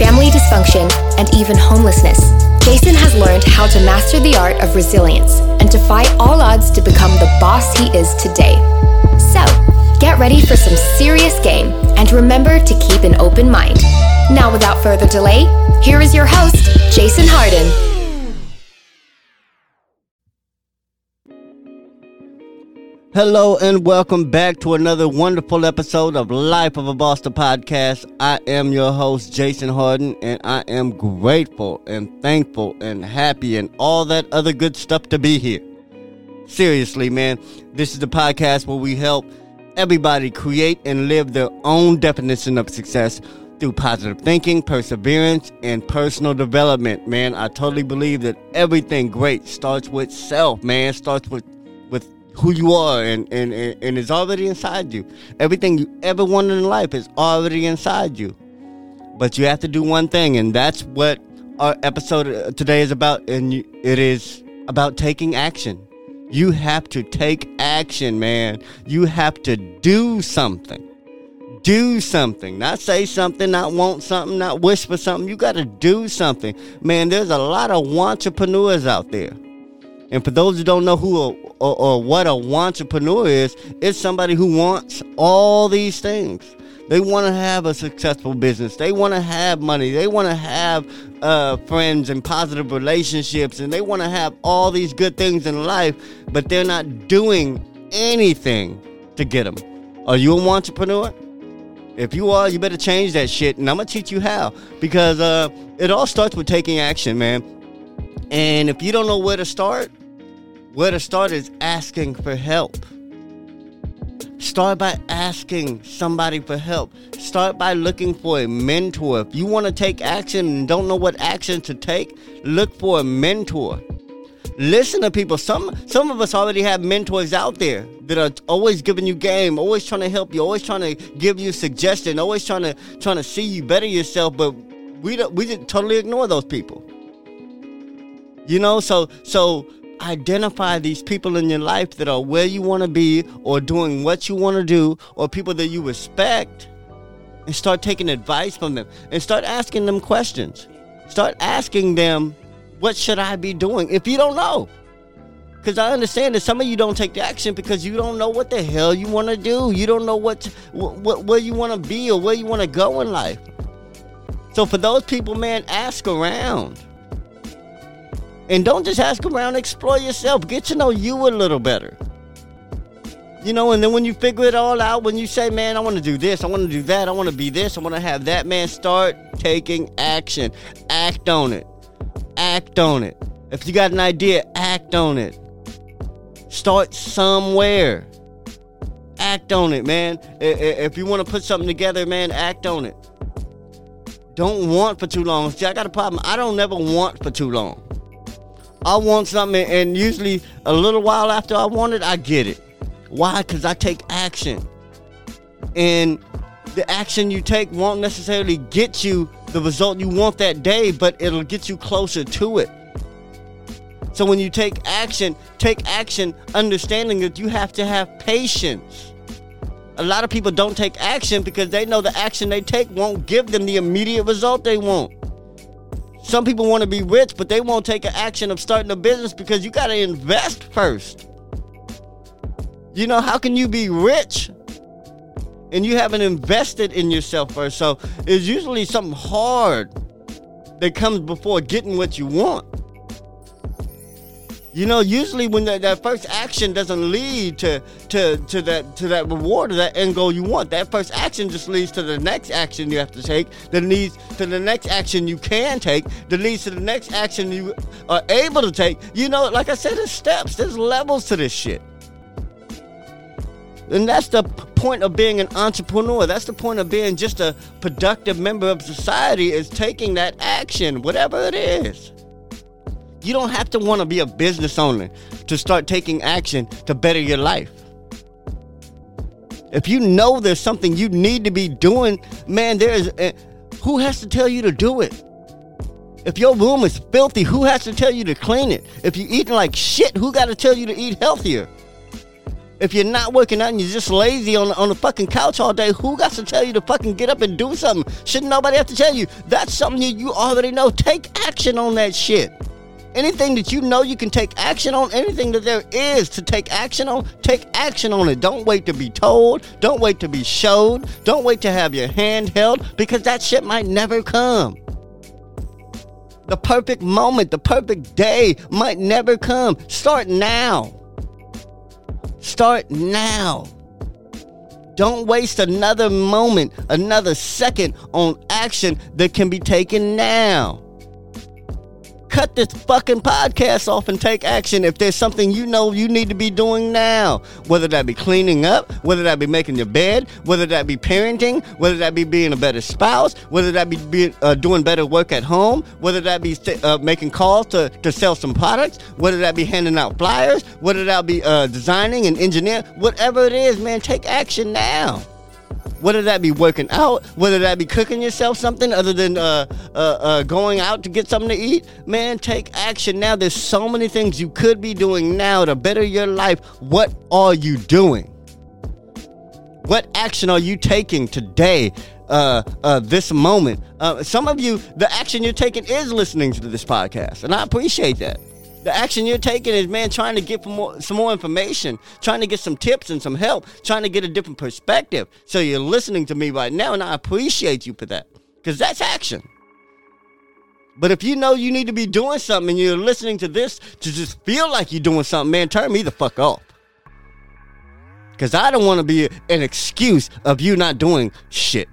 family dysfunction, and even homelessness, Jason has learned how to master the art of resilience and fight all odds to become the boss he is today. So, get ready for some serious game and remember to keep an open mind. Now, without further delay, here is your host, Jason Hardin. Hello and welcome back to another wonderful episode of Life of a Boston podcast. I am your host, Jason Hardin, and I am grateful and thankful and happy and all that other good stuff to be here. Seriously, man, this is the podcast where we help everybody create and live their own definition of success through positive thinking, perseverance, and personal development. Man, I totally believe that everything great starts with self, man, starts with who you are and, and, and it's already inside you. Everything you ever wanted in life is already inside you. But you have to do one thing, and that's what our episode uh, today is about. And you, it is about taking action. You have to take action, man. You have to do something. Do something. Not say something, not want something, not wish for something. You got to do something. Man, there's a lot of entrepreneurs out there. And for those who don't know who or, or what a entrepreneur is, it's somebody who wants all these things. They want to have a successful business. They want to have money. They want to have uh, friends and positive relationships. And they want to have all these good things in life, but they're not doing anything to get them. Are you an entrepreneur? If you are, you better change that shit. And I'm to teach you how. Because uh, it all starts with taking action, man. And if you don't know where to start, where to start is asking for help. Start by asking somebody for help. Start by looking for a mentor. If you want to take action and don't know what action to take, look for a mentor. Listen to people. Some some of us already have mentors out there that are always giving you game, always trying to help you, always trying to give you suggestion, always trying to trying to see you better yourself. But we we just totally ignore those people. You know, so so identify these people in your life that are where you want to be or doing what you want to do or people that you respect and start taking advice from them and start asking them questions. Start asking them, what should I be doing if you don't know? Because I understand that some of you don't take the action because you don't know what the hell you want to do. You don't know what, what where you want to be or where you want to go in life. So for those people, man, ask around. And don't just ask around, explore yourself. Get to know you a little better. You know, and then when you figure it all out, when you say, man, I want to do this, I want to do that, I want to be this, I want to have that, man, start taking action. Act on it. Act on it. If you got an idea, act on it. Start somewhere. Act on it, man. If you want to put something together, man, act on it. Don't want for too long. See, I got a problem. I don't never want for too long. I want something, and usually a little while after I want it, I get it. Why? Because I take action. And the action you take won't necessarily get you the result you want that day, but it'll get you closer to it. So when you take action, take action understanding that you have to have patience. A lot of people don't take action because they know the action they take won't give them the immediate result they want. Some people want to be rich, but they won't take an action of starting a business because you got to invest first. You know, how can you be rich and you haven't invested in yourself first? So it's usually something hard that comes before getting what you want. You know, usually when that, that first action doesn't lead to, to, to that to that reward or that end goal you want, that first action just leads to the next action you have to take, that leads to the next action you can take, that leads to the next action you are able to take. You know, like I said, there's steps, there's levels to this shit. And that's the point of being an entrepreneur. That's the point of being just a productive member of society is taking that action, whatever it is. You don't have to want to be a business owner to start taking action to better your life. If you know there's something you need to be doing, man, there's uh, who has to tell you to do it? If your room is filthy, who has to tell you to clean it? If you're eating like shit, who got to tell you to eat healthier? If you're not working out and you're just lazy on, on the fucking couch all day, who got to tell you to fucking get up and do something? Shouldn't nobody have to tell you? That's something you, you already know. Take action on that shit. Anything that you know you can take action on, anything that there is to take action on, take action on it. Don't wait to be told. Don't wait to be showed. Don't wait to have your hand held because that shit might never come. The perfect moment, the perfect day might never come. Start now. Start now. Don't waste another moment, another second on action that can be taken now cut this fucking podcast off and take action if there's something you know you need to be doing now. Whether that be cleaning up, whether that be making your bed, whether that be parenting, whether that be being a better spouse, whether that be being, uh, doing better work at home, whether that be uh, making calls to, to sell some products, whether that be handing out flyers, whether that be uh, designing and engineering, whatever it is, man, take action now whether that be working out, whether that be cooking yourself something other than uh, uh, uh, going out to get something to eat, man, take action now. There's so many things you could be doing now to better your life. What are you doing? What action are you taking today, uh, uh, this moment? Uh, some of you, the action you're taking is listening to this podcast, and I appreciate that. The action you're taking is, man, trying to get more, some more information, trying to get some tips and some help, trying to get a different perspective. So you're listening to me right now, and I appreciate you for that because that's action. But if you know you need to be doing something and you're listening to this to just feel like you're doing something, man, turn me the fuck off. Because I don't want to be an excuse of you not doing shit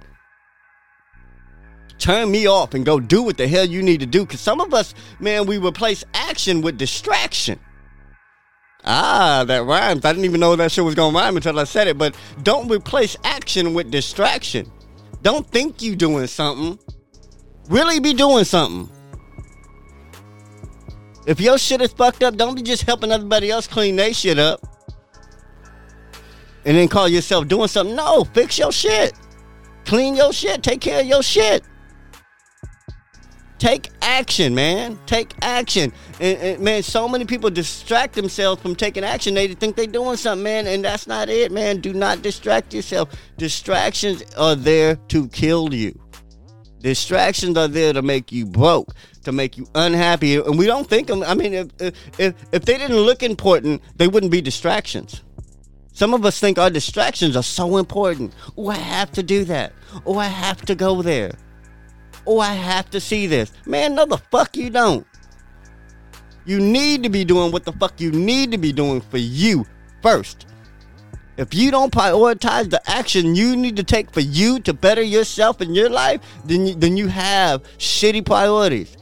turn me off and go do what the hell you need to do. Because some of us, man, we replace action with distraction. Ah, that rhymes. I didn't even know that shit was gonna rhyme until I said it. But don't replace action with distraction. Don't think you doing something. Really be doing something. If your shit is fucked up, don't be just helping everybody else clean their shit up. And then call yourself doing something. No, fix your shit. Clean your shit. Take care of your shit. Take action, man. Take action. And, and, man, so many people distract themselves from taking action. They think they're doing something, man, and that's not it, man. Do not distract yourself. Distractions are there to kill you. Distractions are there to make you broke, to make you unhappy. And we don't think them. I mean, if, if, if they didn't look important, they wouldn't be distractions. Some of us think our distractions are so important. Oh, I have to do that. Oh, I have to go there. Oh, I have to see this. Man, no, the fuck you don't. You need to be doing what the fuck you need to be doing for you first. If you don't prioritize the action you need to take for you to better yourself in your life, then you, then you have shitty priorities.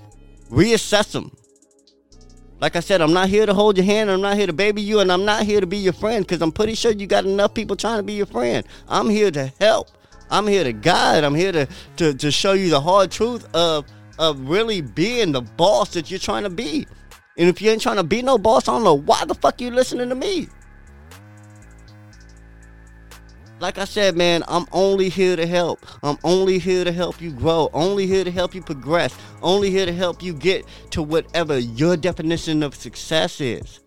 Reassess them. Like I said, I'm not here to hold your hand, I'm not here to baby you, and I'm not here to be your friend because I'm pretty sure you got enough people trying to be your friend. I'm here to help. I'm here to guide. I'm here to, to, to show you the hard truth of, of really being the boss that you're trying to be. And if you ain't trying to be no boss, I don't know why the fuck you listening to me. Like I said, man, I'm only here to help. I'm only here to help you grow. Only here to help you progress. Only here to help you get to whatever your definition of success is.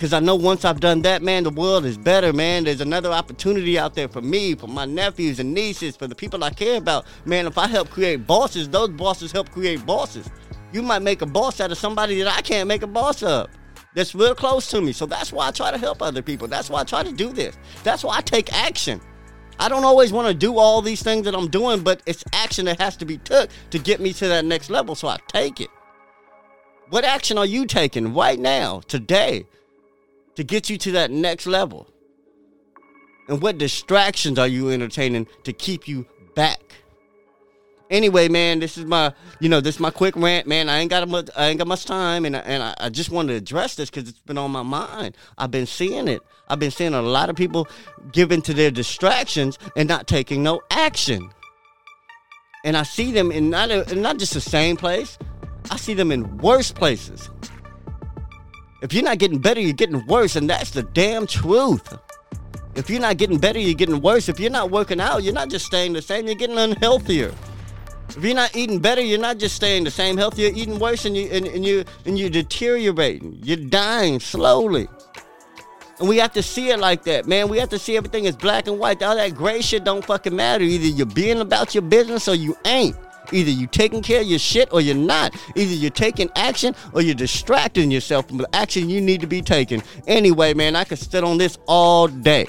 Because I know once I've done that, man, the world is better, man. There's another opportunity out there for me, for my nephews and nieces, for the people I care about. Man, if I help create bosses, those bosses help create bosses. You might make a boss out of somebody that I can't make a boss of. That's real close to me. So that's why I try to help other people. That's why I try to do this. That's why I take action. I don't always want to do all these things that I'm doing, but it's action that has to be took to get me to that next level. So I take it. What action are you taking right now, today? To get you to that next level? And what distractions are you entertaining to keep you back? Anyway, man, this is my, you know, this is my quick rant, man. I ain't got much, I ain't got much time, and I, and I, I just wanted to address this because it's been on my mind. I've been seeing it. I've been seeing a lot of people giving to their distractions and not taking no action. And I see them in not a, in not just the same place. I see them in worse places. If you're not getting better, you're getting worse, and that's the damn truth. If you're not getting better, you're getting worse. If you're not working out, you're not just staying the same, you're getting unhealthier. If you're not eating better, you're not just staying the same health, you're eating worse and you and, and you and you're deteriorating. You're dying slowly. And we have to see it like that, man. We have to see everything as black and white. All that gray shit don't fucking matter. Either you're being about your business or you ain't. Either you're taking care of your shit or you're not. Either you're taking action or you're distracting yourself from the action you need to be taking. Anyway, man, I could sit on this all day.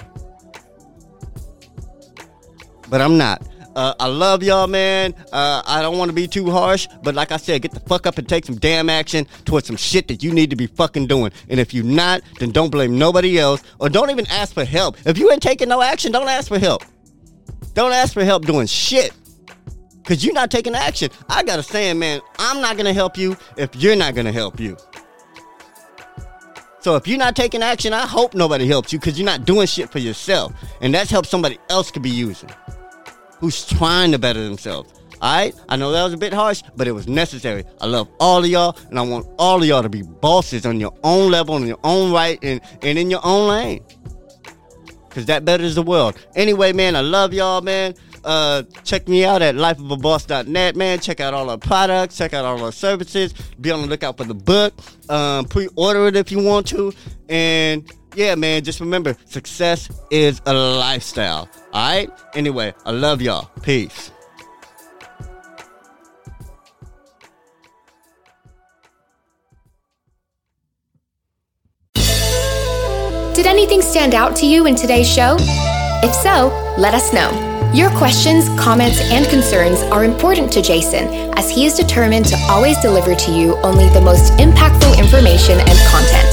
But I'm not. Uh, I love y'all, man. Uh, I don't want to be too harsh, but like I said, get the fuck up and take some damn action towards some shit that you need to be fucking doing. And if you're not, then don't blame nobody else or don't even ask for help. If you ain't taking no action, don't ask for help. Don't ask for help doing shit. Cause you're not taking action. I got a saying, man, I'm not gonna help you if you're not gonna help you. So if you're not taking action, I hope nobody helps you because you're not doing shit for yourself. And that's help somebody else could be using who's trying to better themselves. All right, I know that was a bit harsh, but it was necessary. I love all of y'all, and I want all of y'all to be bosses on your own level, on your own right, and, and in your own lane. Because that betters the world. Anyway, man, I love y'all, man. Uh, check me out at lifeofaboss.net, man. Check out all our products, check out all our services. Be on the lookout for the book. Um, pre order it if you want to. And yeah, man, just remember success is a lifestyle. All right? Anyway, I love y'all. Peace. Did anything stand out to you in today's show? If so, let us know. Your questions, comments, and concerns are important to Jason as he is determined to always deliver to you only the most impactful information and content.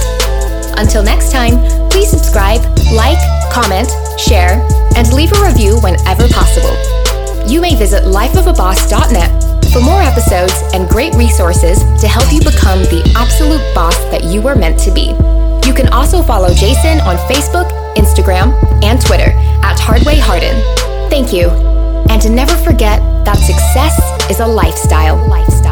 Until next time, please subscribe, like, comment, share, and leave a review whenever possible. You may visit lifeofaboss.net for more episodes and great resources to help you become the absolute boss that you were meant to be. You can also follow Jason on Facebook, Instagram, and Twitter at Hardway Hardin. Thank you. And to never forget that success is a lifestyle. lifestyle.